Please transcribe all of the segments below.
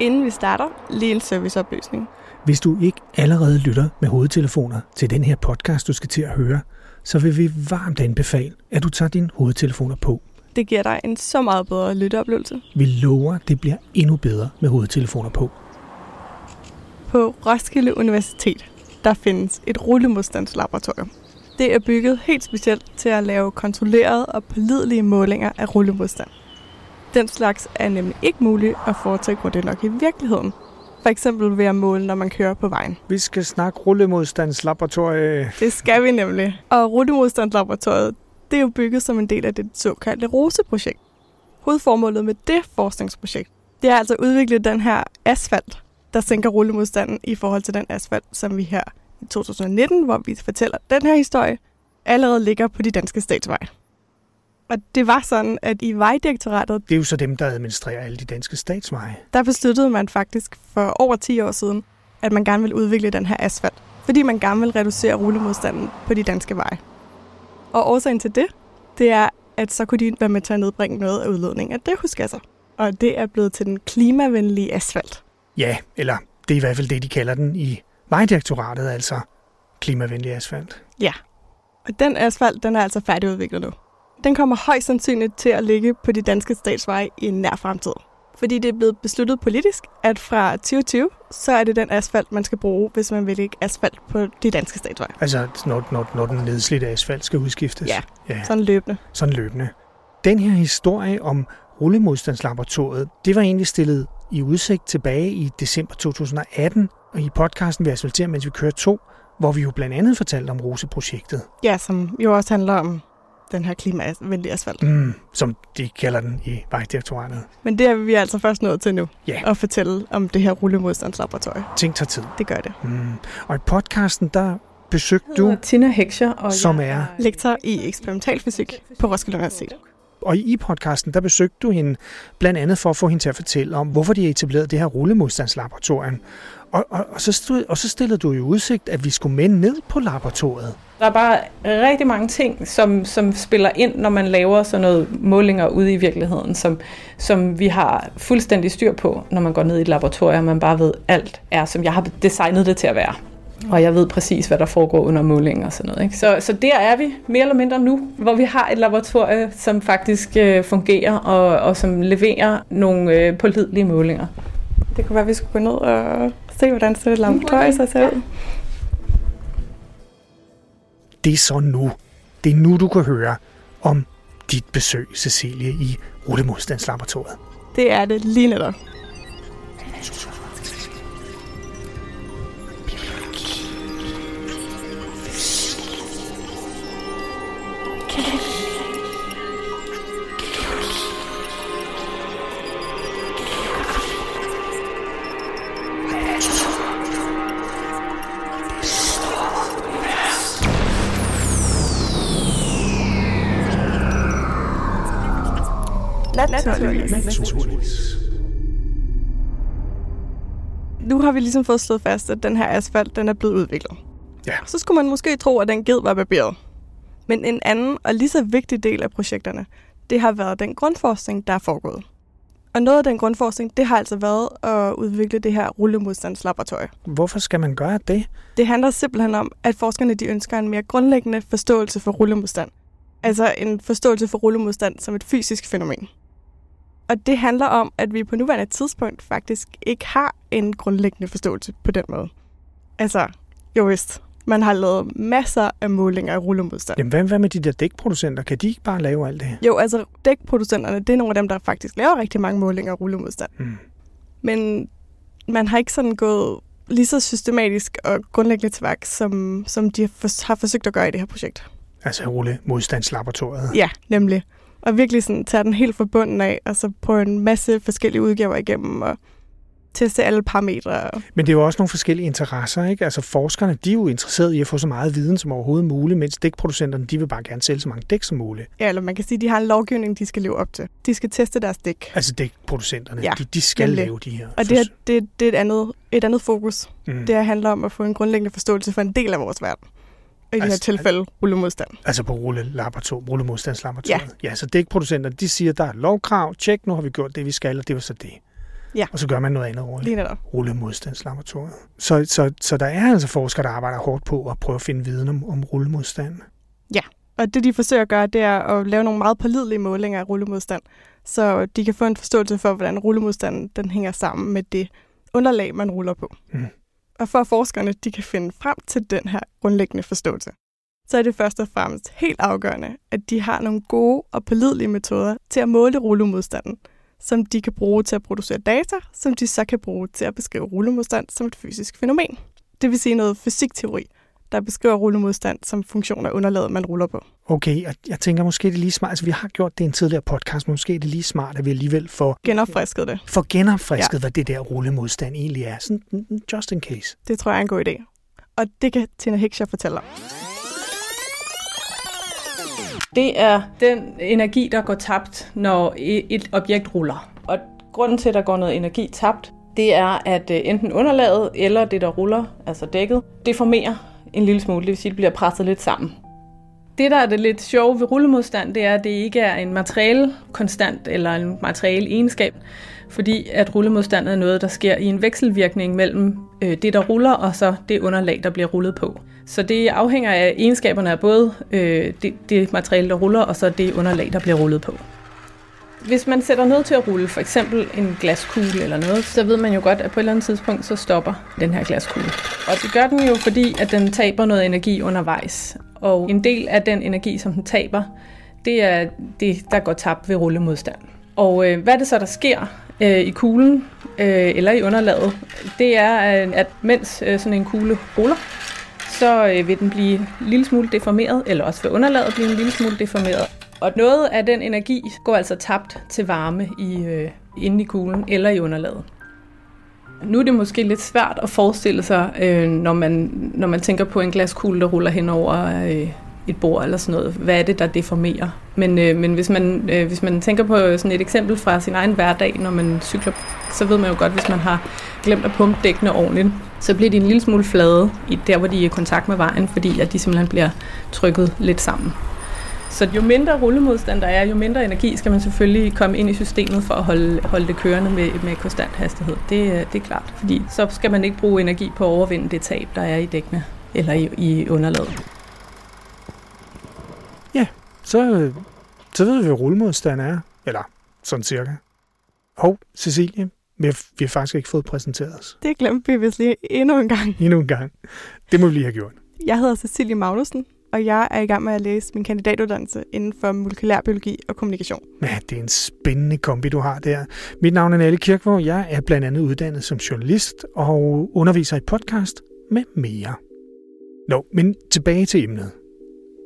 Inden vi starter, lige en serviceoplysning. Hvis du ikke allerede lytter med hovedtelefoner til den her podcast, du skal til at høre, så vil vi varmt anbefale, at du tager dine hovedtelefoner på. Det giver dig en så meget bedre lytteoplevelse. Vi lover, det bliver endnu bedre med hovedtelefoner på. På Roskilde Universitet, der findes et rullemodstandslaboratorium. Det er bygget helt specielt til at lave kontrollerede og pålidelige målinger af rullemodstand. Den slags er nemlig ikke muligt at foretage hurtigt nok i virkeligheden. For eksempel ved at måle, når man kører på vejen. Vi skal snakke rullemodstandslaboratorie. Det skal vi nemlig. Og rullemodstandslaboratoriet, det er jo bygget som en del af det såkaldte ROSE-projekt. Hovedformålet med det forskningsprojekt, det er altså at udvikle den her asfalt, der sænker rullemodstanden i forhold til den asfalt, som vi her i 2019, hvor vi fortæller den her historie, allerede ligger på de danske statsveje. Og det var sådan, at i Vejdirektoratet, Det er jo så dem, der administrerer alle de danske statsveje. der besluttede man faktisk for over 10 år siden, at man gerne ville udvikle den her asfalt, fordi man gerne vil reducere rullemodstanden på de danske veje. Og årsagen til det, det er, at så kunne de være med til at nedbringe noget af udledning af drivhusgasser. Og det er blevet til den klimavenlige asfalt. Ja, eller det er i hvert fald det, de kalder den i Vejdirektoratet, altså klimavenlig asfalt. Ja. Og den asfalt, den er altså færdigudviklet nu. Den kommer højst sandsynligt til at ligge på de danske statsveje i en nær fremtid. Fordi det er blevet besluttet politisk, at fra 2020, så er det den asfalt, man skal bruge, hvis man vil lægge asfalt på de danske statsveje. Altså, når, når, når den nedslidte asfalt skal udskiftes. Ja. ja. Sådan løbende. sådan løbende. Den her historie om rullemodstandslaboratoriet, det var egentlig stillet i udsigt tilbage i december 2018, og i podcasten Vi asfalterer, mens vi kører to, hvor vi jo blandt andet fortalte om Rose-projektet, Ja, som jo også handler om den her klimavenlige asfalt. mm, som de kalder den i Vejdirektoratet. Men det er vi altså først nået til nu, Ja. at fortælle om det her rullemodstandslaboratorium. Ting tager tid. Det gør det. Mm. Og i podcasten, der besøgte du, Tina Hekscher, og som jeg er, Lektor i eksperimentalfysik på Roskilde Universitet. og i podcasten, der besøgte du hende blandt andet for at få hende til at fortælle om, hvorfor de har etableret det her rullemodstandslaboratorium. Og, og, og, så stod, og så stillede du i udsigt, at vi skulle med ned på laboratoriet. Der er bare rigtig mange ting, som, som spiller ind, når man laver sådan noget målinger ude i virkeligheden, som, som vi har fuldstændig styr på, når man går ned i et laboratorium, man bare ved, alt er, som jeg har designet det til at være. Og jeg ved præcis, hvad der foregår under målinger og sådan noget. Ikke? Så, så der er vi mere eller mindre nu, hvor vi har et laboratorie, som faktisk øh, fungerer og, og som leverer nogle øh, pålidelige målinger. Det kunne være, at vi skulle gå ned og se, hvordan det laboratorium så ser ud. Det er så nu. Det er nu, du kan høre om dit besøg, Cecilie, i Rullemodstandslaboratoriet. Det er det lige netop. Naturligvis. Nu har vi ligesom fået slået fast, at den her asfalt, den er blevet udviklet. Ja. Så skulle man måske tro, at den ged var barberet. Men en anden og lige så vigtig del af projekterne, det har været den grundforskning, der er foregået. Og noget af den grundforskning, det har altså været at udvikle det her rullemodstandslaboratorium. Hvorfor skal man gøre det? Det handler simpelthen om, at forskerne de ønsker en mere grundlæggende forståelse for rullemodstand. Altså en forståelse for rullemodstand som et fysisk fænomen. Og det handler om, at vi på nuværende tidspunkt faktisk ikke har en grundlæggende forståelse på den måde. Altså, jo vist, man har lavet masser af målinger af rullemodstand. Jamen, hvad, hvad med de der dækproducenter? Kan de ikke bare lave alt det? Jo, altså dækproducenterne, det er nogle af dem, der faktisk laver rigtig mange målinger af rullemodstand. Mm. Men man har ikke sådan gået lige så systematisk og grundlæggende til værk, som, som de har fors- har forsøgt at gøre i det her projekt. Altså Rullemodstandslaboratoriet. Ja, nemlig. Og virkelig sådan tage den helt fra bunden af, og så prøve en masse forskellige udgaver igennem, og teste alle parametre. Men det er jo også nogle forskellige interesser, ikke? Altså forskerne, de er jo interesserede i at få så meget viden som overhovedet muligt, mens dækproducenterne, de vil bare gerne sælge så mange dæk som muligt. Ja, eller man kan sige, at de har en lovgivning, de skal leve op til. De skal teste deres dæk. Altså dækproducenterne, Ja, de, de skal nemlig. lave de her. Og det, er, det, det er et andet, et andet fokus. mm. Det her handler om at få en grundlæggende forståelse for en del af vores verden. I det her Altså- tilfælde, rullemodstand. Altså på rullelaboratoriet, rullemodstandslaboratoriet. Ja. ja, så dækproducenterne, de siger, der er lovkrav, tjek, nu har vi gjort det, vi skal, og det var så det. Ja. og så gør man noget andet over Lige netop. rullemodstandslaboratoriet. Så, så, så der er altså forskere, der arbejder hårdt på at prøve at finde viden om, om rullemodstand. Og det, de forsøger at gøre, det er at lave nogle meget pålidelige målinger af rullemodstand, så de kan få en forståelse for, hvordan rullemodstanden den hænger sammen med det underlag, man ruller på. Mm. Og for at forskerne de kan finde frem til den her grundlæggende forståelse, så er det først og fremmest helt afgørende, at de har nogle gode og pålidelige metoder til at måle rullemodstanden, som de kan bruge til at producere data, som de så kan bruge til at beskrive rullemodstand som et fysisk fænomen. Det vil sige noget fysikteori, der beskriver rullemodstand som funktion af underlaget, man ruller på. Okay, og jeg tænker måske det er lige smart, altså vi har gjort det i en tidligere podcast, men måske er det lige smart, at vi alligevel får, Genopfrisket det. får genopfrisket, ja. hvad det der rullemodstand egentlig er. Sådan just in case. Det tror jeg er en god idé. Og det kan Tina Hickscher fortælle om. Det er den energi, der går tabt, når et objekt ruller. Og grunden til, at der går noget energi tabt, det er, at øh, enten underlaget eller det, der ruller, altså dækket, deformerer en lille smule. Det vil sige, at det bliver presset lidt sammen. Det, der er det lidt sjove ved rullemodstand, det er, at det ikke er en materielle konstant eller en materielle egenskab, fordi at rullemodstand er noget, der sker i en vekselvirkning mellem øh, det, der ruller, og så det underlag, der bliver rullet på. Så det afhænger af egenskaberne af både øh, det, det materiale, der ruller, og så det underlag, der bliver rullet på. Hvis man sætter noget til at rulle, for eksempel en glaskugle eller noget, så ved man jo godt, at på et eller andet tidspunkt, så stopper den her glaskugle. Og det gør den jo, fordi at den taber noget energi undervejs. Og en del af den energi, som den taber, det er det, der går tabt ved rullemodstand. Og øh, hvad det så, der sker øh, i kuglen øh, eller i underlaget? Det er, øh, at mens øh, sådan en kugle ruller, så øh, vil den blive en lille smule deformeret, eller også vil underlaget blive en lille smule deformeret. Og noget af den energi går altså tabt til varme i, øh, inde i kuglen eller i underlaget. Nu er det måske lidt svært at forestille sig, øh, når, man, når man tænker på en glaskugle, der ruller hen over øh, et bord eller sådan noget. Hvad er det, der deformerer? Men, øh, men hvis, man, øh, hvis man tænker på sådan et eksempel fra sin egen hverdag, når man cykler, så ved man jo godt, hvis man har glemt at pumpe dækkene ordentligt, så bliver de en lille smule flade i der, hvor de er i kontakt med vejen, fordi at de simpelthen bliver trykket lidt sammen. Så jo mindre rullemodstand der er, jo mindre energi skal man selvfølgelig komme ind i systemet for at holde, holde det kørende med, med konstant hastighed. Det, det er klart, fordi så skal man ikke bruge energi på at overvinde det tab, der er i dækkene eller i, i underlaget. Ja, så, øh, så ved vi, hvad rullemodstand er. Eller sådan cirka. Hov, Cecilie, vi har, vi har faktisk ikke fået præsenteret os. Det glemte vi vist lige endnu en gang. Endnu en gang. Det må vi lige have gjort. Jeg hedder Cecilie Magnussen, og jeg er i gang med at læse min kandidatuddannelse inden for molekylærbiologi og kommunikation. Ja, det er en spændende kombi, du har der. Mit navn er Nalle Kirkvåg. Jeg er blandt andet uddannet som journalist og underviser i podcast med mere. Nå, men tilbage til emnet.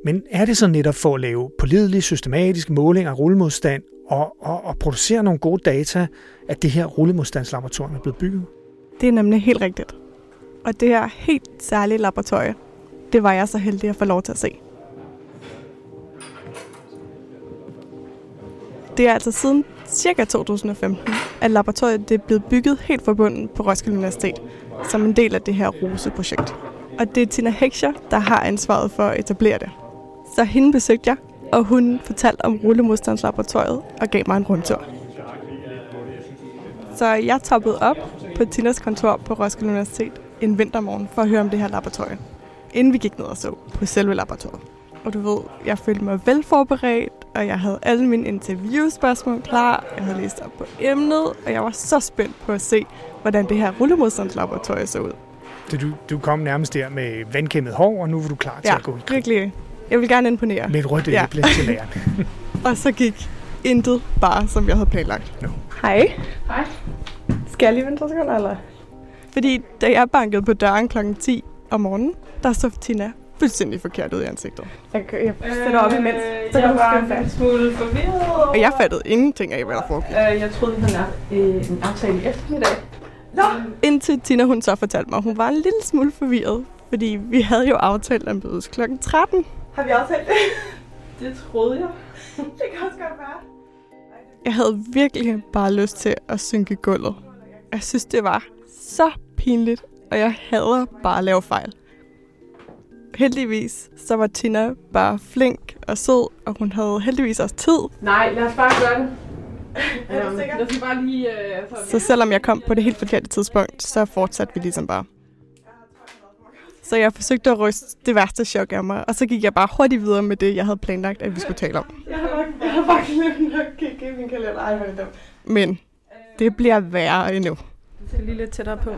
Men er det så netop for at lave pålidelige, systematiske målinger af rullemodstand og, og, og producere nogle gode data, at det her rullemodstandslaboratorium er blevet bygget? Det er nemlig helt rigtigt. Og det her helt særlige laboratorie, det var jeg så heldig at få lov til at se. Det er altså siden ca. 2015, at laboratoriet det er blevet bygget helt forbundet på Roskilde Universitet, som en del af det her ROSE-projekt. Og det er Tina Hekscher, der har ansvaret for at etablere det. Så hende besøgte jeg, og hun fortalte om rullemodstandslaboratoriet og gav mig en rundtur. Så jeg toppede op på Tinas kontor på Roskilde Universitet en vintermorgen for at høre om det her laboratorium, inden vi gik ned og så på selve laboratoriet. Og du ved, jeg følte mig velforberedt, og jeg havde alle mine interviewspørgsmål klar, jeg havde læst op på emnet, og jeg var så spændt på at se, hvordan det her rullemodstandslaboratorium så ud. Så du, du kom nærmest der med vandkæmmet hår, og nu var du klar til Ja, at gå i krig virkelig. Jeg vil gerne imponere. med et rødt Ja. æble til læreren. Og så gik intet bare, som jeg havde planlagt. No. Hej. Hej. Skal jeg lige vente to sekunder, eller? Fordi da jeg bankede på døren kl. 10 om morgenen, der så Tina fuldstændig forkert ud i ansigtet. Jeg, jeg sætter op imens, så kan du skrive fast. smule forvirret. Og jeg fattede ingenting af, hvad der foregik. Øh, jeg troede, vi havde øh, en aftale i eftermiddag. Nå! Indtil Tina hun så fortalte mig, at hun var en lille smule forvirret. Fordi vi havde jo aftalt at mødes kl. 13. Har vi aftalt det? Det troede jeg. det kan også godt være. Jeg havde virkelig bare lyst til at synke gulvet. Jeg synes, det var så pinligt, og jeg hader bare at lave fejl. Heldigvis så var Tina bare flink og sød, og hun havde heldigvis også tid. Nej, lad os bare gøre det. Jeg skal bare lige... Uh, Så selvom jeg kom på det helt forkerte tidspunkt, så fortsatte vi ligesom bare. Så jeg forsøgte at ryste det værste chok af mig, og så gik jeg bare hurtigt videre med det, jeg havde planlagt, at vi skulle tale om. Jeg har bare, jeg har bare glemt at kigge i min kalender. Ej, hvor er det dumt. Men det bliver værre endnu. Du skal lige lidt tættere på.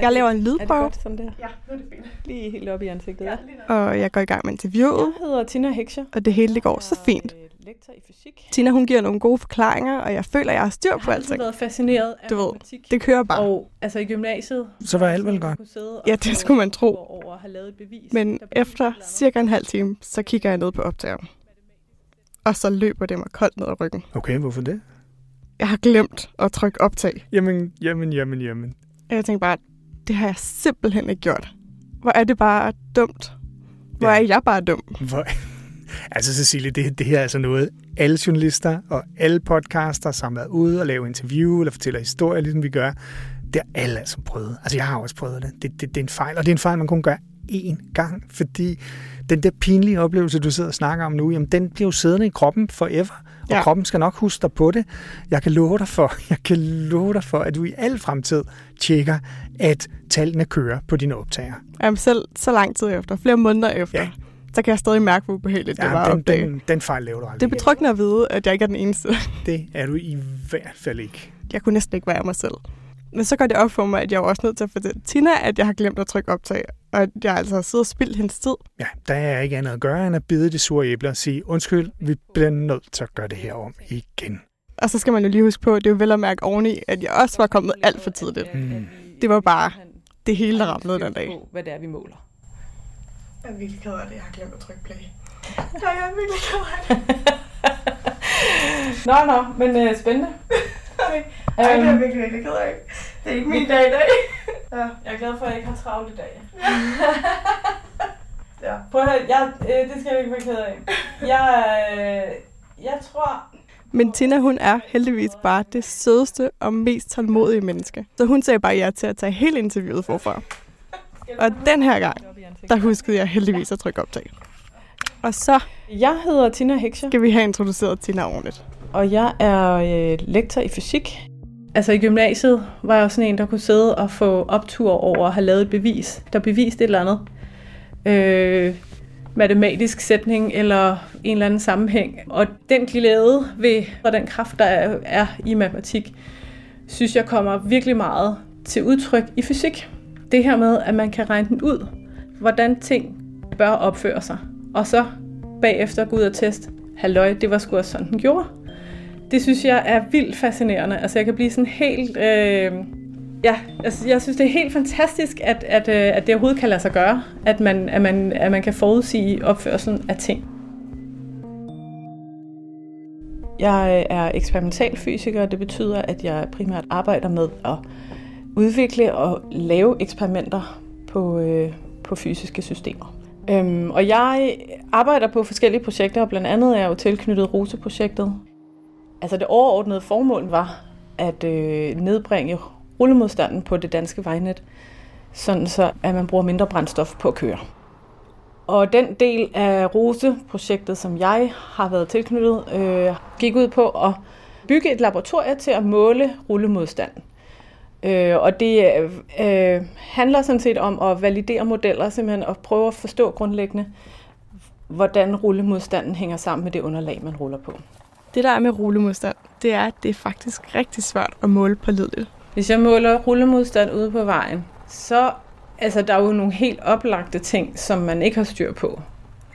Jeg laver en Er det lydprøve, godt sådan der? Ja, nu er det fint. Lige helt op i ansigtet, ja. og jeg går i gang med interviewet, Jeg hedder Tina Hekscher. og det hele det går så fint. Jeg er lektor i fysik. Tina hun giver nogle gode forklaringer, og jeg føler, jeg har styr Jeg på har altid alting. været fascineret af Du ved, matematik. Det kører bare. Og altså i gymnasiet... Så var alt vel godt. Ja, det skulle man tro. Over at have lavet et bevis. Men efter cirka en halv time, så kigger jeg ned på optageren. Og så løber det mig koldt ned ad ryggen. Okay, hvorfor det? Jeg har glemt at trykke optag. Jamen, jamen, jamen, jamen. Og jeg tænkte bare, det har jeg simpelthen ikke gjort. Hvor er det bare dumt. Hvor Ja. er jeg bare dum. Hvor... Altså Cecilie, det, det her er altså noget, alle journalister og alle podcaster, som har været ude og lave interview eller fortæller historier, ligesom vi gør, det har alle altså prøvet. Altså jeg har også prøvet det. Det, det. det er en fejl, og det er en fejl, man kun gør én gang, fordi den der pinlige oplevelse, du sidder og snakker om nu, jamen den bliver jo siddende i kroppen forever, og ja. Ja. kroppen skal nok huske dig på det. Jeg kan love dig for, jeg kan love dig for, at du i al fremtid tjekker, at tallene kører på dine optager. Jamen selv så lang tid efter, flere måneder efter, Ja. ja. så kan jeg stadig mærke, hvor ubehageligt det var Ja, den, opdage. den, den fejl laver du aldrig. Det er betryggende at vide, at jeg ikke er den eneste. Det er du i hvert fald ikke. Jeg kunne næsten ikke være mig selv. Men så går det op for mig, at jeg er også nødt til at fortælle Tina, at jeg har glemt at trykke optag, og at jeg altså har siddet og spildt hendes tid. Ja, der er ikke andet at gøre, end at bide det sure æble og sige, undskyld, vi bliver nødt til at gøre det her om igen. Og så skal man jo lige huske på, at det er jo vel at mærke oveni, at jeg også var kommet alt for tidligt. Mm. Det var bare det hele, der ramlede den dag. Hvad det er, vi måler. Jeg er virkelig ked af det, jeg har glemt at trykke play. Jeg er virkelig ked af det. Nå, nå, men øh, spændende. Ej, det er jeg Øhm, virkelig, virkelig ked af. Det er ikke min dag i dag. ja. jeg er glad for, at jeg ikke har travlt i dag. ja. Prøv at høre, jeg, øh, det skal jeg ikke være ked af. Jeg, øh, jeg tror... Men Tina, hun er heldigvis bare det sødeste og mest tålmodige menneske. Så hun sagde bare ja til at tage hele interviewet forfra. Og den her gang, der huskede jeg heldigvis at trykke optag. Og så Jeg hedder Tina Hekscher, skal vi have introduceret Tina ordentligt og jeg er øh, lektor i fysik. Altså i gymnasiet var jeg jo sådan en, der kunne sidde og få optur over at have lavet et bevis, der beviste et eller andet. Øh, matematisk sætning eller en eller anden sammenhæng. Og den glæde ved, og den kraft, der er, er i matematik, synes jeg kommer virkelig meget til udtryk i fysik. Det her med, at man kan regne den ud, hvordan ting bør opføre sig. Og så bagefter gå ud og teste, halløj, det var sgu også sådan, den gjorde. Det synes jeg er vildt fascinerende. Altså jeg kan blive sådan helt... Øh, ja, altså, jeg synes, det er helt fantastisk, at, at, øh, at det overhovedet kan lade sig gøre. At man, at man, at man kan forudsige opførselen af ting. Jeg øh, er eksperimentalfysiker, og det betyder, at jeg primært arbejder med at udvikle og lave eksperimenter på, øh, på fysiske systemer. Øhm, og jeg arbejder på forskellige projekter, og blandt andet er jeg jo tilknyttet ROSE-projektet. Altså det overordnede formål var at øh, nedbringe rullemodstanden på det danske vejnet, sådan så at man bruger mindre brændstof på at køre. Og den del af ROSE-projektet, som jeg har været tilknyttet, øh, gik ud på at bygge et laboratorium til at måle rullemodstanden. Øh, og det øh, handler sådan set om at validere modeller, simpelthen at prøve at forstå grundlæggende, hvordan rullemodstanden hænger sammen med det underlag, man ruller på. Det der er med rullemodstand, det er, at det er faktisk rigtig svært at måle pålideligt. Hvis jeg måler rullemodstand ude på vejen, så altså, der er jo nogle helt oplagte ting, som man ikke har styr på.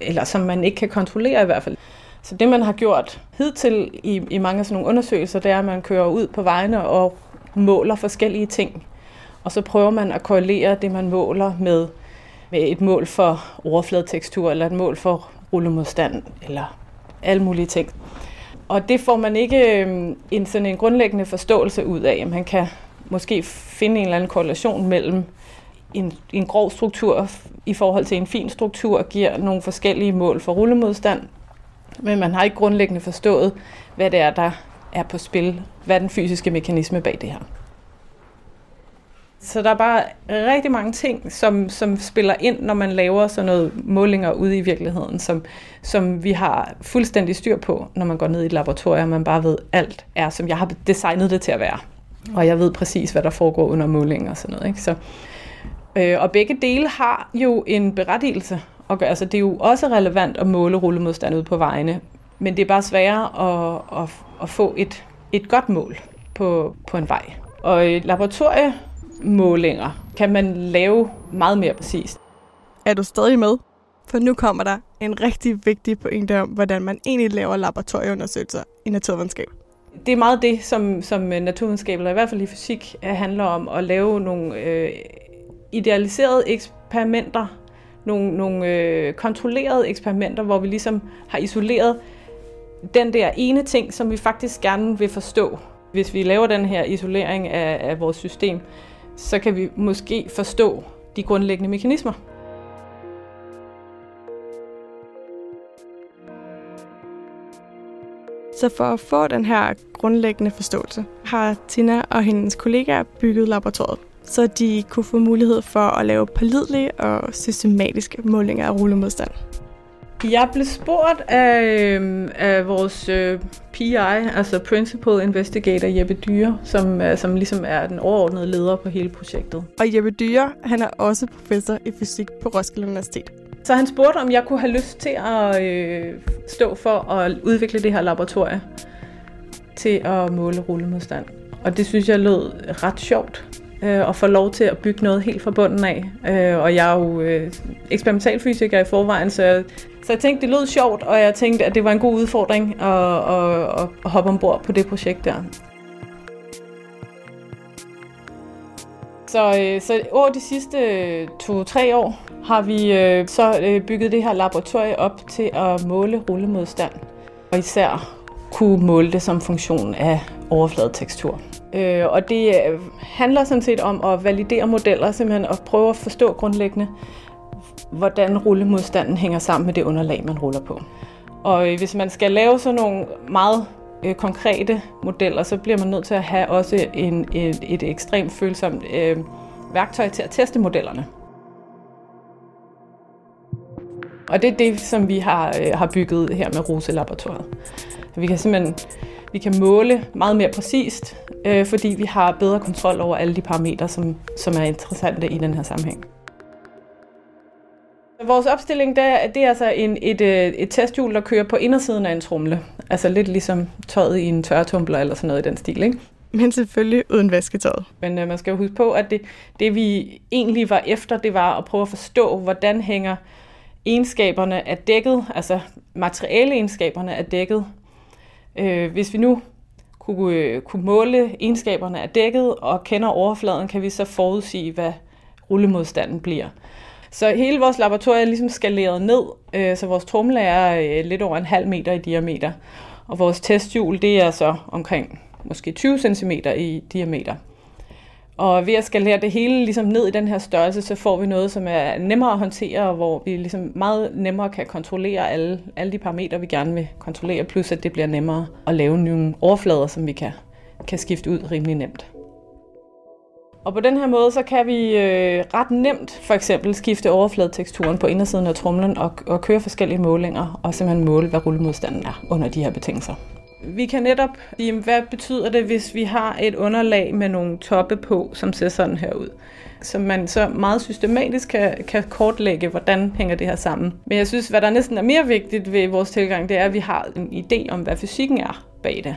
Eller som man ikke kan kontrollere i hvert fald. Så det, man har gjort hidtil i, i mange af sådan nogle undersøgelser, det er, at man kører ud på vejene og måler forskellige ting. Og så prøver man at korrelere det, man måler med, med et mål for overfladetekstur, eller et mål for rullemodstand, eller alle mulige ting. Og det får man ikke øh, en sådan en grundlæggende forståelse ud af. Man kan måske finde en eller anden korrelation mellem en, en grov struktur i forhold til en fin struktur, giver nogle forskellige mål for rullemodstand, men man har ikke grundlæggende forstået, hvad det er, der er på spil. Hvad er den fysiske mekanisme bag det her? Så der er bare rigtig mange ting, som, som spiller ind, når man laver sådan noget målinger ude i virkeligheden, som, som vi har fuldstændig styr på, når man går ned i et laboratorium, man bare ved, alt er, som jeg har designet det til at være. Og jeg ved præcis, hvad der foregår under målingen og sådan noget. Ikke? Så, øh, og begge dele har jo en berettigelse. Og gøre. altså, det er jo også relevant at måle rullemodstand ud på vejene, men det er bare sværere at, at, at få et, et godt mål på, på en vej. Og laboratorie målinger kan man lave meget mere præcist. Er du stadig med? For nu kommer der en rigtig vigtig pointe om, hvordan man egentlig laver laboratorieundersøgelser i naturvidenskab. Det er meget det, som, som naturvidenskab, eller i hvert fald i fysik, handler om at lave nogle øh, idealiserede eksperimenter, nogle, nogle øh, kontrollerede eksperimenter, hvor vi ligesom har isoleret den der ene ting, som vi faktisk gerne vil forstå. Hvis vi laver den her isolering af, af vores system, så kan vi måske forstå de grundlæggende mekanismer. Så for at få den her grundlæggende forståelse, har Tina og hendes kollegaer bygget laboratoriet, så de kunne få mulighed for at lave pålidelige og systematiske målinger af rullemodstand. Jeg blev spurgt af, øhm, af vores øh, PI, altså Principal Investigator Jeppe Dyre, som, øh, som ligesom er den overordnede leder på hele projektet. Og Jeppe Dyre, han er også professor i fysik på Roskilde Universitet. Så han spurgte, om jeg kunne have lyst til at øh, stå for at udvikle det her laboratorie til at måle rullemodstand. Og det synes jeg lød ret sjovt øh, og få lov til at bygge noget helt fra bunden af. Øh, og jeg er jo øh, eksperimentalfysiker i forvejen, så så jeg tænkte, det lød sjovt, og jeg tænkte, at det var en god udfordring at, at, at hoppe ombord på det projekt der. Så, øh, så over de sidste to-tre år har vi øh, så øh, bygget det her laboratorie op til at måle rullemodstand, og især kunne måle det som funktion af overfladetekstur. Øh, Og det øh, handler sådan set om at validere modeller, simpelthen at prøve at forstå grundlæggende, hvordan rullemodstanden hænger sammen med det underlag, man ruller på. Og øh, hvis man skal lave sådan nogle meget øh, konkrete modeller, så bliver man nødt til at have også en, et, et ekstremt følsomt øh, værktøj til at teste modellerne. Og det er det, som vi har, øh, har bygget her med Rose-laboratoriet. Vi kan simpelthen vi kan måle meget mere præcist, øh, fordi vi har bedre kontrol over alle de parametre, som, som er interessante i den her sammenhæng. Vores opstilling det er, det er altså en, et, øh, et testhjul, der kører på indersiden af en trumle. Altså lidt ligesom tøjet i en tørretumbler eller sådan noget i den stil, ikke? Men selvfølgelig uden vasketøjet. Men øh, man skal jo huske på, at det, det vi egentlig var efter, det var at prøve at forstå, hvordan hænger egenskaberne af dækket, altså materialeegenskaberne af dækket. Øh, hvis vi nu kunne, øh, kunne måle egenskaberne af dækket og kender overfladen, kan vi så forudsige, hvad rullemodstanden bliver. Så hele vores laboratorium er ligesom skaleret ned, øh, så vores trumle er øh, lidt over en halv meter i diameter. Og vores testhjul, det er så omkring måske 20 cm i diameter. Og ved at skalere det hele ligesom ned i den her størrelse, så får vi noget, som er nemmere at håndtere, hvor vi ligesom meget nemmere kan kontrollere alle, alle de parametre, vi gerne vil kontrollere, plus at det bliver nemmere at lave nogle overflader, som vi kan, kan skifte ud rimelig nemt. Og på den her måde, så kan vi øh, ret nemt for eksempel skifte overfladeteksturen på indersiden af trumlen og, og køre forskellige målinger, og simpelthen måle, hvad rullemodstanden er under de her betingelser. Vi kan netop sige, hvad betyder det, hvis vi har et underlag med nogle toppe på, som ser sådan her ud. Så man så meget systematisk kan, kan kortlægge, hvordan hænger det her sammen. Men jeg synes, hvad der næsten er mere vigtigt ved vores tilgang, det er, at vi har en idé om, hvad fysikken er bag det.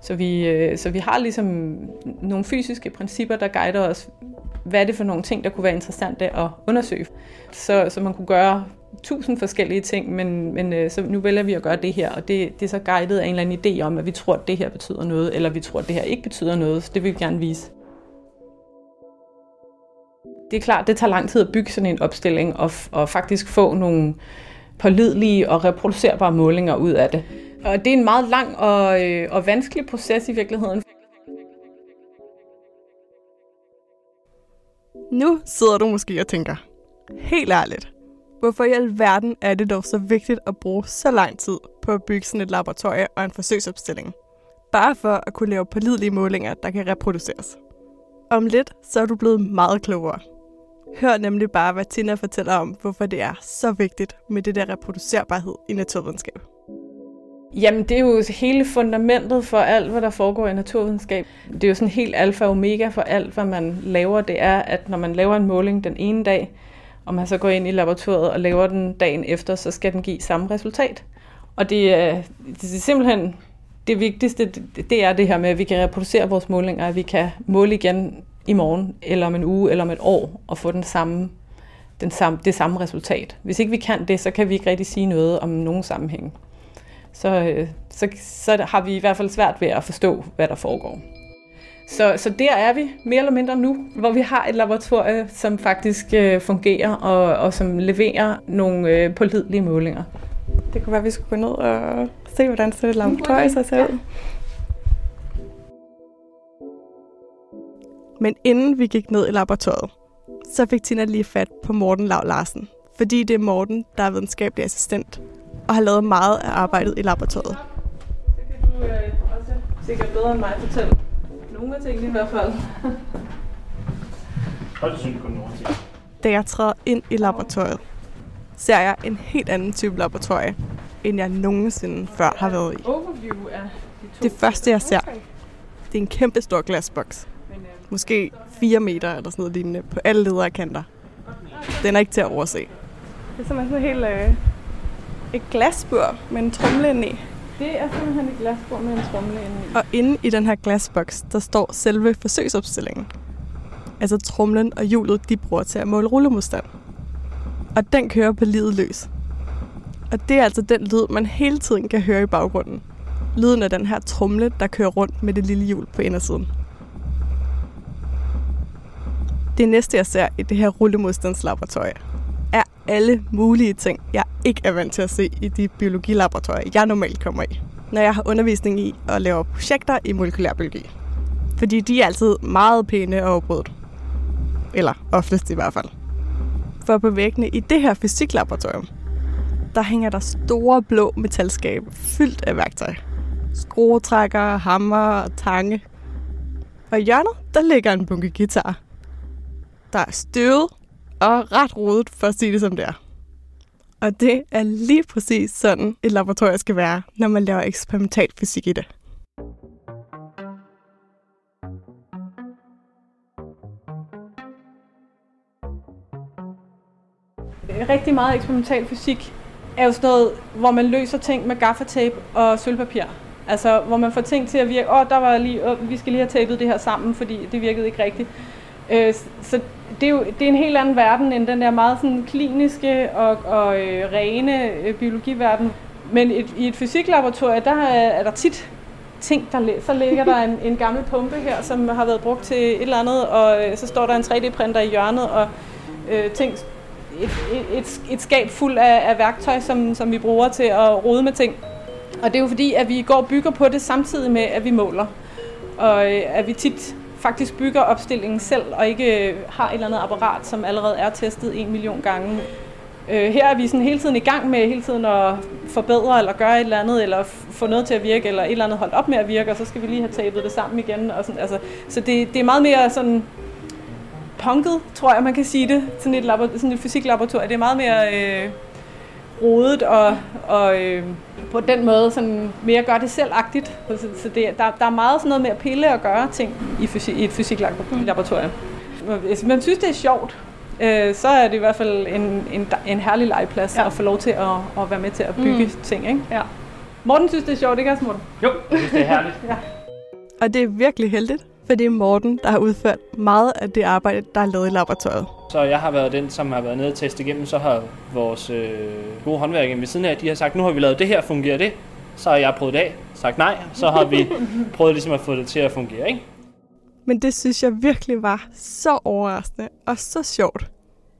Så vi, øh, så vi har ligesom nogle fysiske principper, der guider os, hvad er det for nogle ting, der kunne være interessante at undersøge. Så, så man kunne gøre tusind forskellige ting, men, men øh, så nu vælger vi at gøre det her, og det, det er så guidet af en eller anden idé om, at vi tror, at det her betyder noget, eller vi tror, at det her ikke betyder noget, så det vil vi gerne vise. Det er klart, det tager lang tid at bygge sådan en opstilling, og, og faktisk få nogle pålidelige og reproducerbare målinger ud af det. Og det er en meget lang og, øh, og vanskelig proces i virkeligheden. Nu sidder du måske og tænker, helt ærligt, hvorfor i alverden er det dog så vigtigt at bruge så lang tid på at bygge sådan et laboratorie og en forsøgsopstilling? Bare for at kunne lave pålidelige målinger, der kan reproduceres. Om lidt, så er du blevet meget klogere. Hør nemlig bare, hvad Tina fortæller om, hvorfor det er så vigtigt med det der reproducerbarhed i naturvidenskab. Jamen, det er jo hele fundamentet for alt, hvad der foregår i naturvidenskab. Det er jo sådan helt alfa og omega for alt, hvad man laver. Det er, at når man laver en måling den ene dag, og man så går ind i laboratoriet og laver den dagen efter, så skal den give samme resultat. Og det øh, er, det er simpelthen det vigtigste, det er det her med, at vi kan reproducere vores målinger, at vi kan måle igen i morgen, eller om en uge, eller om et år, og få den samme, den samme, det samme resultat. Hvis ikke vi kan det, så kan vi ikke rigtig sige noget om nogen sammenhæng. Så, øh, så, så har vi i hvert fald svært ved at forstå, hvad der foregår. Så, så der er vi mere eller mindre nu, hvor vi har et laboratorie, som faktisk øh, fungerer og, og som leverer nogle øh, pålidelige målinger. Det kunne være, at vi skulle gå ned og se, hvordan det laboratorie så ser ud. Men inden vi gik ned i laboratoriet, så fik Tina lige fat på Morten Lav Larsen, fordi det er Morten, der er videnskabelig assistent og har lavet meget af arbejdet i laboratoriet. Så kan du øh, også sikkert bedre end mig fortælle nogle af tingene i hvert fald. Hold synes kun nogle ting. Da jeg træder ind i laboratoriet, ser jeg en helt anden type laboratorie, end jeg nogensinde før har været i. Det første, jeg ser, det er en kæmpe stor glasboks. Øh, Måske 4 meter eller sådan noget lignende på alle ledere kanter. Den er ikke til at overse. Det er simpelthen sådan helt øh, et glasbur med en trumle ind i det er simpelthen et glasbord med en tromle inde i. Og inde i den her glasboks, der står selve forsøgsopstillingen. Altså tromlen og hjulet, de bruger til at måle rullemodstand. Og den kører på livet løs. Og det er altså den lyd, man hele tiden kan høre i baggrunden. Lyden af den her trumle, der kører rundt med det lille hjul på indersiden. Det næste, jeg ser i det her rullemodstandslaboratorium, er alle mulige ting, jeg ikke er vant til at se i de biologilaboratorier, jeg normalt kommer i, når jeg har undervisning i og laver projekter i molekylærbiologi. Fordi de er altid meget pæne og opbruddet. Eller oftest i hvert fald. For på væggene i det her fysiklaboratorium, der hænger der store blå metalskabe fyldt af værktøj. Skruetrækker, hammer og tange. Og i hjørnet, der ligger en bunke guitar. Der er støvet og ret rodet, for at sige det som det er. Og det er lige præcis sådan, et laboratorium skal være, når man laver eksperimental fysik i det. Rigtig meget eksperimental fysik er jo sådan noget, hvor man løser ting med gaffatape og sølvpapir. Altså, hvor man får ting til at virke, åh, oh, der var lige, oh, vi skal lige have tapet det her sammen, fordi det virkede ikke rigtigt. Øh, så det er jo det er en helt anden verden end den der meget sådan kliniske og, og øh, rene øh, biologiverden. Men et, i et fysiklaboratorium, der er, er der tit ting, der læ- så ligger der en, en gammel pumpe her, som har været brugt til et eller andet, og øh, så står der en 3D-printer i hjørnet, og øh, ting, et, et, et, et skab fuld af, af værktøj, som, som vi bruger til at rode med ting. Og det er jo fordi, at vi går og bygger på det samtidig med, at vi måler. Og øh, at vi tit faktisk bygger opstillingen selv, og ikke øh, har et eller andet apparat, som allerede er testet en million gange. Øh, her er vi sådan hele tiden i gang med hele tiden at forbedre, eller gøre et eller andet, eller få noget til at virke, eller et eller andet holdt op med at virke, og så skal vi lige have tabet det sammen igen. Og sådan, altså, så det, det er meget mere sådan punket, tror jeg, man kan sige det, sådan et, labor- sådan et fysiklaboratorium. Det er meget mere øh, rodet og, og øh, på den måde sådan mere gør det selvagtigt. Så, så det, der, der er meget sådan noget med at pille og gøre ting i, fysik, i et fysiklaboratorium. Hvis man synes, det er sjovt, øh, så er det i hvert fald en, en, en herlig legeplads ja. at få lov til at, at være med til at bygge mm. ting. Ikke? Ja. Morten synes, det er sjovt, ikke også, Morten? Jo, jeg synes, det er herligt. ja. Og det er virkelig heldigt, for det er Morten, der har udført meget af det arbejde, der er lavet i laboratoriet. Så jeg har været den, som har været nede og teste igennem, så har vores øh, gode håndværkere ved siden af, de har sagt, nu har vi lavet det her, fungerer det? Så har jeg prøvet det af, sagt nej, så har vi prøvet ligesom at få det til at fungere, ikke? Men det synes jeg virkelig var så overraskende og så sjovt.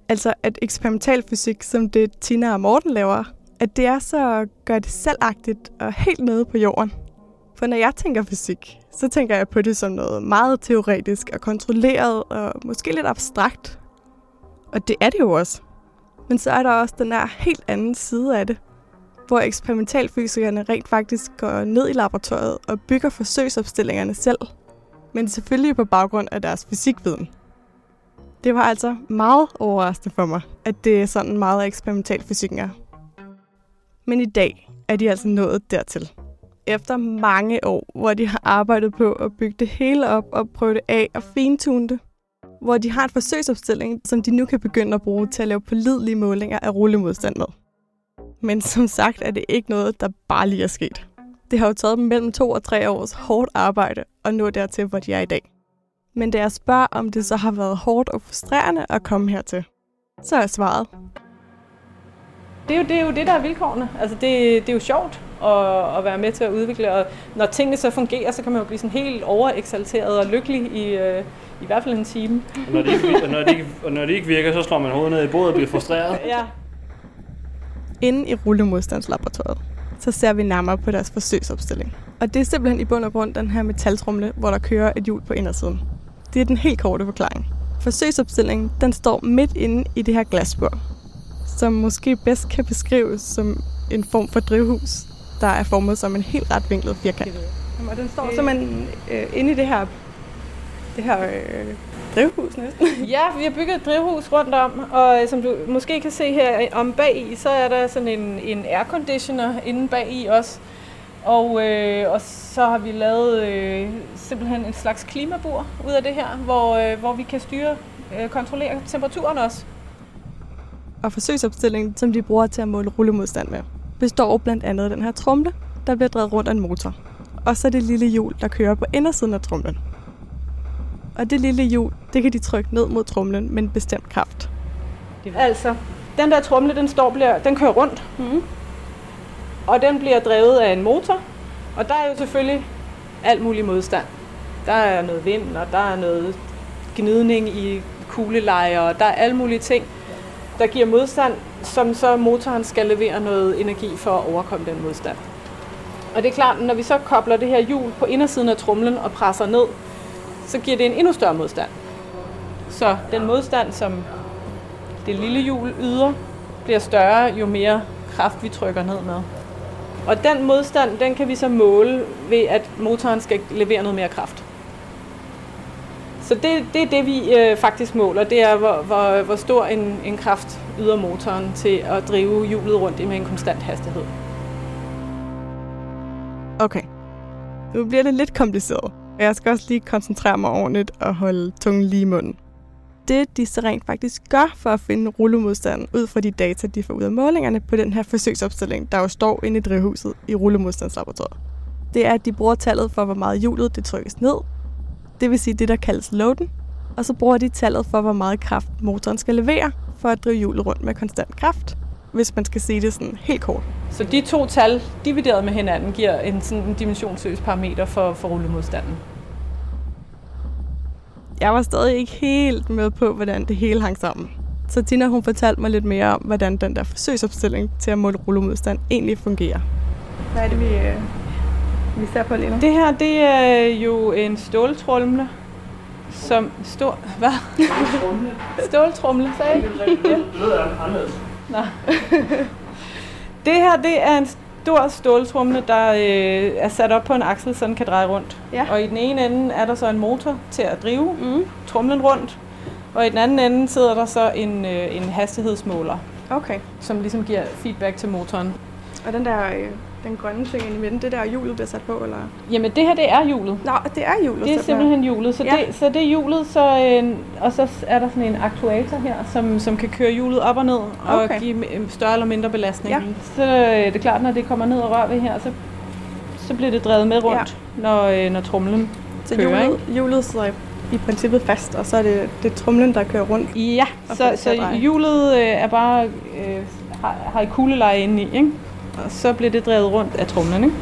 Altså, at eksperimental fysik, som det Tina og Morten laver, at det er så gør det selvagtigt og helt nede på jorden. For når jeg tænker fysik, så tænker jeg på det som noget meget teoretisk og kontrolleret og måske lidt abstrakt. Og det er det jo også. Men så er der også den her helt anden side af det, hvor eksperimentalfysikerne rent faktisk går ned i laboratoriet og bygger forsøgsopstillingerne selv. men selvfølgelig på baggrund af deres fysikviden. Det var altså meget overraskende for mig, at det er sådan meget eksperimentalfysikken er. Men i dag er de altså nået dertil. Efter mange år, hvor de har arbejdet på at bygge det hele op og prøve det af og fintune det, hvor de har en forsøgsopstilling, som de nu kan begynde at bruge til at lave pålidelige målinger af rullemodstand med. Men som sagt er det ikke noget, der bare lige er sket. Det har jo taget dem mellem to og tre års hårdt arbejde at nå dertil, hvor de er i dag. Men da jeg spørger, om det så har været hårdt og frustrerende at komme hertil, så er svaret. Det er jo det, er jo det der er vilkårene. Altså det, det er jo sjovt at, at være med til at udvikle, og når tingene så fungerer, så kan man jo blive sådan helt overeksalteret og lykkelig i, øh, i hvert fald en time. Og når det ikke, og når det ikke, og når det ikke virker, så slår man hovedet ned i bordet og bliver frustreret. Ja. Inde i rullemodstandslaboratoriet, så ser vi nærmere på deres forsøgsopstilling. Og det er simpelthen i bund og grund den her metaltrumle, hvor der kører et hjul på indersiden. Det er den helt korte forklaring. Forsøgsopstillingen den står midt inde i det her glasbord, som måske bedst kan beskrives som en form for drivhus, der er formet som en helt ret vinklet firkant. Og den står simpelthen øh, inde i det her, det her øh, drivhus næsten. ja, vi har bygget et drivhus rundt om, og øh, som du måske kan se her øh, om bag i, så er der sådan en, en airconditioner inde bag i også. Og, øh, og så har vi lavet øh, simpelthen en slags klimabur ud af det her, hvor, øh, hvor vi kan styre, øh, kontrollere temperaturen også. Og forsøgsopstillingen, som de bruger til at måle rullemodstand med, består blandt andet af den her trumle, der bliver drevet rundt af en motor. Og så det lille hjul, der kører på indersiden af trumlen. Og det lille hjul, det kan de trykke ned mod trumlen med en bestemt kraft. Altså, den der trumle, den, står, bliver, den kører rundt. Mm. Og den bliver drevet af en motor. Og der er jo selvfølgelig alt mulig modstand. Der er noget vind, og der er noget gnidning i kuglelejer, og der er alle mulige ting, der giver modstand, som så motoren skal levere noget energi for at overkomme den modstand. Og det er klart, når vi så kobler det her hjul på indersiden af trumlen og presser ned, så giver det en endnu større modstand. Så den modstand, som det lille hjul yder, bliver større, jo mere kraft vi trykker ned med. Og den modstand, den kan vi så måle ved, at motoren skal levere noget mere kraft. Så det, det er det, vi øh, faktisk måler. Det er, hvor, hvor, hvor stor en, en kraft yder motoren til at drive hjulet rundt med en konstant hastighed. Okay. Nu bliver det lidt kompliceret, og jeg skal også lige koncentrere mig ordentligt og holde tungen lige i munden. Det, de så rent faktisk gør for at finde rullemodstanden ud fra de data, de får ud af målingerne på den her forsøgsopstilling, der jo står inde i drivhuset i rullemodstandslaboratoriet, det er, at de bruger tallet for, hvor meget hjulet det trykkes ned, det vil sige det, der kaldes loaden, og så bruger de tallet for, hvor meget kraft motoren skal levere for at drive hjulet rundt med konstant kraft, hvis man skal sige det sådan helt kort. Så de to tal divideret med hinanden giver en, sådan en dimensionsløs parameter for, for rullemodstanden. Jeg var stadig ikke helt med på, hvordan det hele hang sammen. Så Tina hun fortalte mig lidt mere om, hvordan den der forsøgsopstilling til at måle rullemodstand egentlig fungerer. Hvad er det, vi, øh, vi ser på lige nu? Det her, det er jo en ståltrumle, som... Stor... Hvad? Ståltrumle, sagde jeg? Det lyder anderledes. Nå. det her, det er en stor ståltrumle, der øh, er sat op på en aksel, så den kan dreje rundt. Ja. Og i den ene ende er der så en motor til at drive mm. trumlen rundt. Og i den anden ende sidder der så en, øh, en hastighedsmåler, Okay. som ligesom giver feedback til motoren. Og den der øh, den grønne ting inde i midten, det der hjulet bliver sat på, eller? Jamen det her, det er hjulet. Nå, det er hjulet. Det er simpelthen hjulet. Så, Ja. det, så det er hjulet, så, øh, og så er der sådan en aktuator her, som, som kan køre hjulet op og ned og Okay. give øh, større eller mindre belastning. Ja. Så øh, det er klart, når det kommer ned og rører ved her, så, så bliver det drevet med rundt, ja. når, øh, når trumlen Så kører. hjulet, hjulet sidder i, i princippet fast, og så er det, det trumlen, der kører rundt. Ja, så, så hjulet øh, er bare øh, har, har et kugleleje inde i, ikke? Og så bliver det drevet rundt af tromlen, Ikke?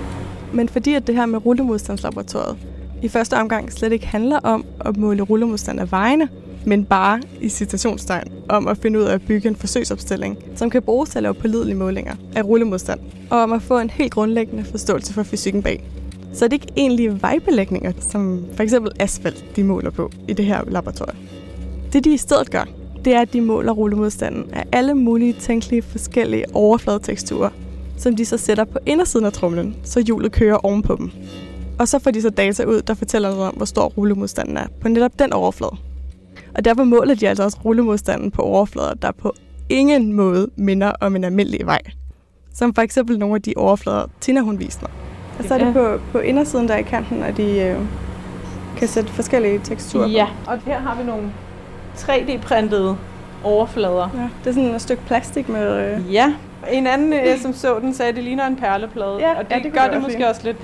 Men fordi at det her med rullemodstandslaboratoriet i første omgang slet ikke handler om at måle rullemodstand af vejene, men bare i citationstegn om at finde ud af at bygge en forsøgsopstilling, som kan bruges til at lave pålidelige målinger af rullemodstand, og om at få en helt grundlæggende forståelse for fysikken bag. Så det er ikke egentlig vejbelægninger, som for eksempel asfalt, de måler på i det her laboratorium. Det de i stedet gør, det er, at de måler rullemodstanden af alle mulige tænkelige forskellige overfladeteksturer, som de så sætter på indersiden af trumlen, så hjulet kører ovenpå dem. Og så får de så data ud, der fortæller noget om, hvor stor rullemodstanden er på netop den overflade. Og derfor måler de altså også rullemodstanden på overflader, der på ingen måde minder om en almindelig vej. Som for eksempel nogle af de overflader, Tina hun viste mig. Og så er det på, på indersiden der i kanten, og de øh, kan sætte forskellige teksturer Ja, og her har vi nogle 3D-printede overflader. på. Ja, det er sådan et stykke plastik med... Øh, Ja, en anden, øh, som så den, sagde, at det ligner en perleplade. Ja, og det, ja, det gør det måske lide. også lidt.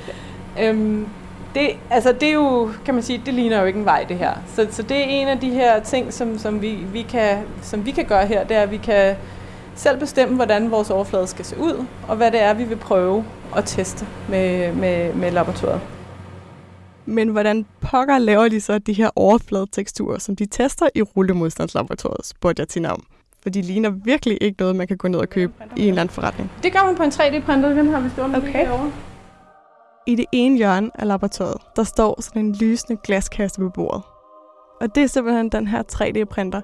Øhm, det, altså det er jo, kan man sige, det ligner jo ikke en vej, det her. Så, så det er en af de her ting, som, som, vi, vi kan, som vi kan gøre her, det er, at vi kan selv bestemme, hvordan vores overflade skal se ud, og hvad det er, vi vil prøve at teste med, med, med laboratoriet. Men hvordan pokker laver de så de her overfladeteksturer, som de tester i rullemodstandslaboratoriet, spurgte jeg Tina om. For de ligner virkelig ikke noget, man kan gå ned og købe i en eller anden forretning. Det gør man på en 3D-printer, den har vi stående Okay. lige. I det ene hjørne af laboratoriet, der står sådan en lysende glaskasse på bordet. Og det er simpelthen den her 3D-printer,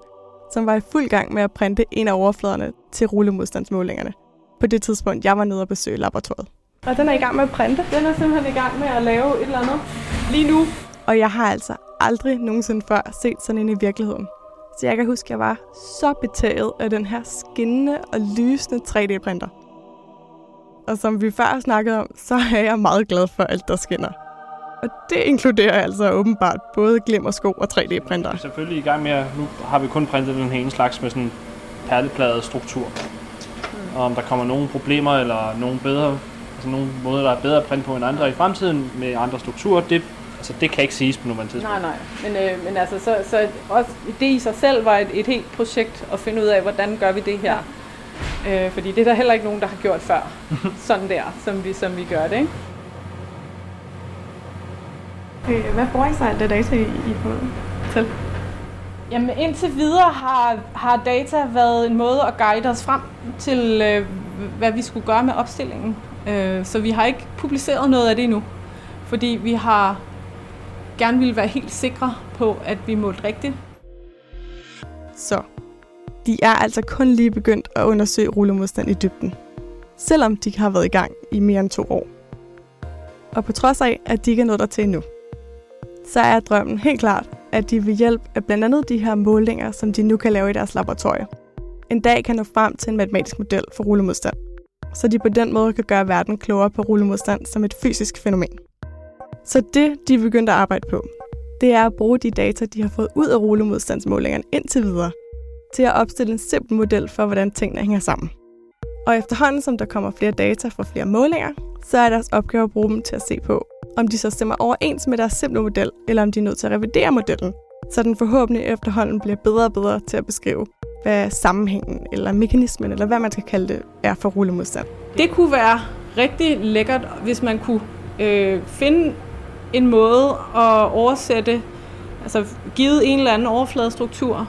som var i fuld gang med at printe en af overfladerne til rullemodstandsmålingerne. På det tidspunkt, jeg var nede og besøge laboratoriet. Og den er i gang med at printe. Den er simpelthen i gang med at lave et eller andet lige nu. Og jeg har altså aldrig nogensinde før set sådan en i virkeligheden. Så jeg kan huske, at jeg var så betaget af den her skinnende og lysende 3D-printer. Og som vi før snakkede om, så er jeg meget glad for alt, der skinner. Og det inkluderer altså åbenbart både glimmersko og 3D-printer. Vi er selvfølgelig i gang med at, nu har vi kun printet den her ene slags med sådan en perlepladet struktur. Og om der kommer nogle problemer eller nogle bedre, altså nogle måder, der er bedre at printe på end andre i fremtiden med andre strukturer, det, altså det kan ikke siges på nuværende tidspunkt. Nej, nej. Men, øh, men altså, så, så også det i sig selv var et, et helt projekt at finde ud af, hvordan gør vi det her. Øh, fordi det er der heller ikke nogen, der har gjort før. Sådan der, som vi, som vi gør det, ikke? Øh, Hvad bruger I så alt det data, I, I får til? Jamen indtil videre har, har data været en måde at guide os frem til, øh, hvad vi skulle gøre med opstillingen. Øh, så vi har ikke publiceret noget af det endnu, fordi vi har gerne ville være helt sikre på, at vi målte rigtigt. Så, de er altså kun lige begyndt at undersøge rullemodstand i dybden. Selvom de har været i gang i mere end to år. Og på trods af, at de ikke er nået dertil endnu, så er drømmen helt klart, at de ved hjælp af blandt andet de her målinger, som de nu kan lave i deres laboratorier, en dag kan nå frem til en matematisk model for rullemodstand, så de på den måde kan gøre verden klogere på rullemodstand som et fysisk fænomen. Så det, de er begyndt at arbejde på, det er at bruge de data, de har fået ud af rullemodstandsmålingerne indtil videre, til at opstille en simpel model for, hvordan tingene hænger sammen. Og efterhånden, som der kommer flere data fra flere målinger, så er deres opgave at bruge dem til at se på, om de så stemmer overens med deres simple model, eller om de er nødt til at revidere modellen, så den forhåbentlig efterhånden bliver bedre og bedre til at beskrive, hvad sammenhængen eller mekanismen, eller hvad man skal kalde det, er for rullemodstand. Det kunne være rigtig lækkert, hvis man kunne øh, finde en måde at oversætte, altså givet en eller anden overfladestruktur,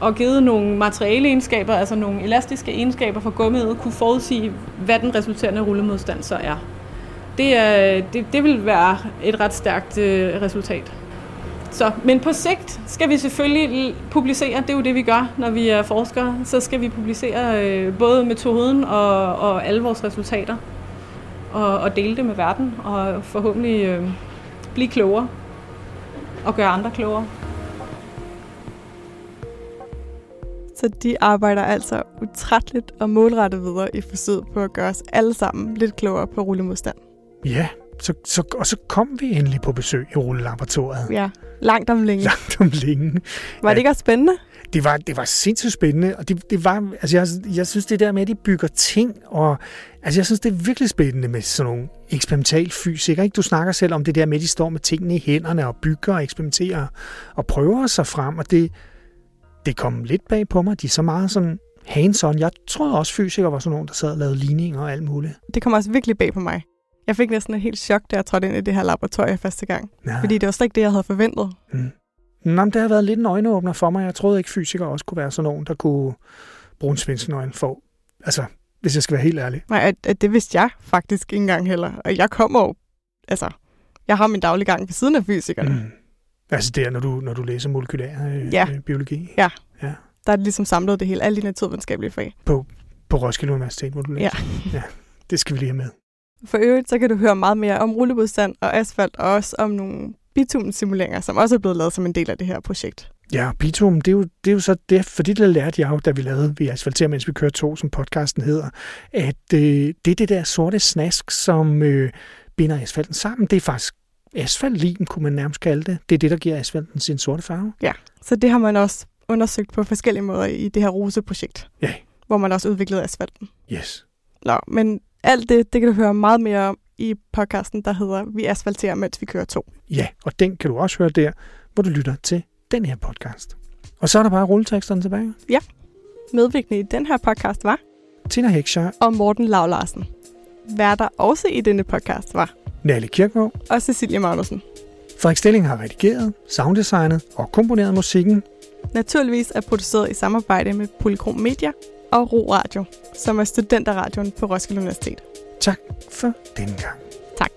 og givet nogle materialeegenskaber, altså nogle elastiske egenskaber for gummiet, kunne forudsige, hvad den resulterende rullemodstand så er. Det, er, det, det vil være et ret stærkt øh, resultat. Så, men på sigt skal vi selvfølgelig publicere, det er jo det, vi gør, når vi er forskere, så skal vi publicere øh, både metoden og, og alle vores resultater, og, og dele det med verden, og forhåbentlig øh, blive klogere, og gøre andre klogere. Så de arbejder altså utrætteligt og målrettet videre i forsøget på at gøre os alle sammen lidt klogere på rullemodstand. Ja, så, så, og så kom vi endelig på besøg i rullelaboratoriet. Ja, langt om længe. Langt om længe. Var det ikke også spændende? Det var, det var sindssygt spændende, og det, det var, altså jeg, jeg synes det der med, at de bygger ting, og altså jeg synes det er virkelig spændende med sådan nogle eksperimental fysikere. Ikke? Du snakker selv om det der med, at de står med tingene i hænderne og bygger og eksperimenterer og prøver sig frem, og det, det kom lidt bag på mig. De er så meget sådan hands-on. Jeg troede også, fysikere var sådan nogen, der sad og lavede ligninger og alt muligt. Det kom også virkelig bag på mig. Jeg fik næsten et helt chok, da jeg trådte ind i det her laboratorie første gang. Ja. Fordi det var slet ikke det, jeg havde forventet. Mm. Nå, men det har været lidt en øjenåbner for mig. Jeg troede ikke, fysikere også kunne være sådan nogen, der kunne bruge en svensknøgen for. Altså, hvis jeg skal være helt ærlig. Nej, at, det vidste jeg faktisk ikke engang heller. Og jeg kommer jo... Altså, jeg har min daglige gang ved siden af fysikerne. Mm. Altså der, når du, når du læser molekylær øh, Ja. øh, biologi Der er det ligesom samlet det hele, alle de naturvidenskabelige fag. på Roskilde Universitet, hvor du læser. Ja. ja. Det skal vi lige have med. For øvrigt, så kan du høre meget mere om rullemodstand og asfalt, og også om nogle bitumsimuleringer, som også er blevet lavet som en del af det her projekt. Ja, bitum, det er jo, det er jo så det, for det lærte jeg jo, da vi lavede Vi asfalterer, mens vi kører to, som podcasten hedder, at øh, det er det der sorte snask, som øh, binder asfalten sammen. Det er faktisk asfaltlim, kunne man nærmest kalde det. Det er det, der giver asfalten sin sorte farve. Ja, så det har man også undersøgt på forskellige måder i det her ROSE-projekt, Ja, hvor man også udviklede asfalten. yes. Nå, men alt det, det kan du høre meget mere om i podcasten, der hedder Vi asfalterer, mens vi kører to. Ja, og den kan du også høre der, hvor du lytter til den her podcast. Og så er der bare rulleteksterne tilbage. Medvirkende i den her podcast var Tina Heckscher, og Morten Lav Larsen. Værter også i denne podcast var Nalle Kirkegaard, og Cecilie Magnussen. Frederik Stilling har redigeret, sounddesignet og komponeret musikken. Naturligvis er produceret i samarbejde med Polychrom Media og Ro Radio, som er studenterradioen på Roskilde Universitet. Tak for denne gang. Tak.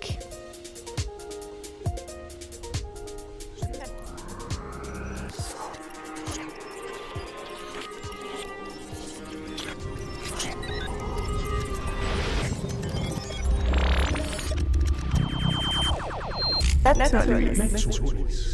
Naturligvis. Naturligvis.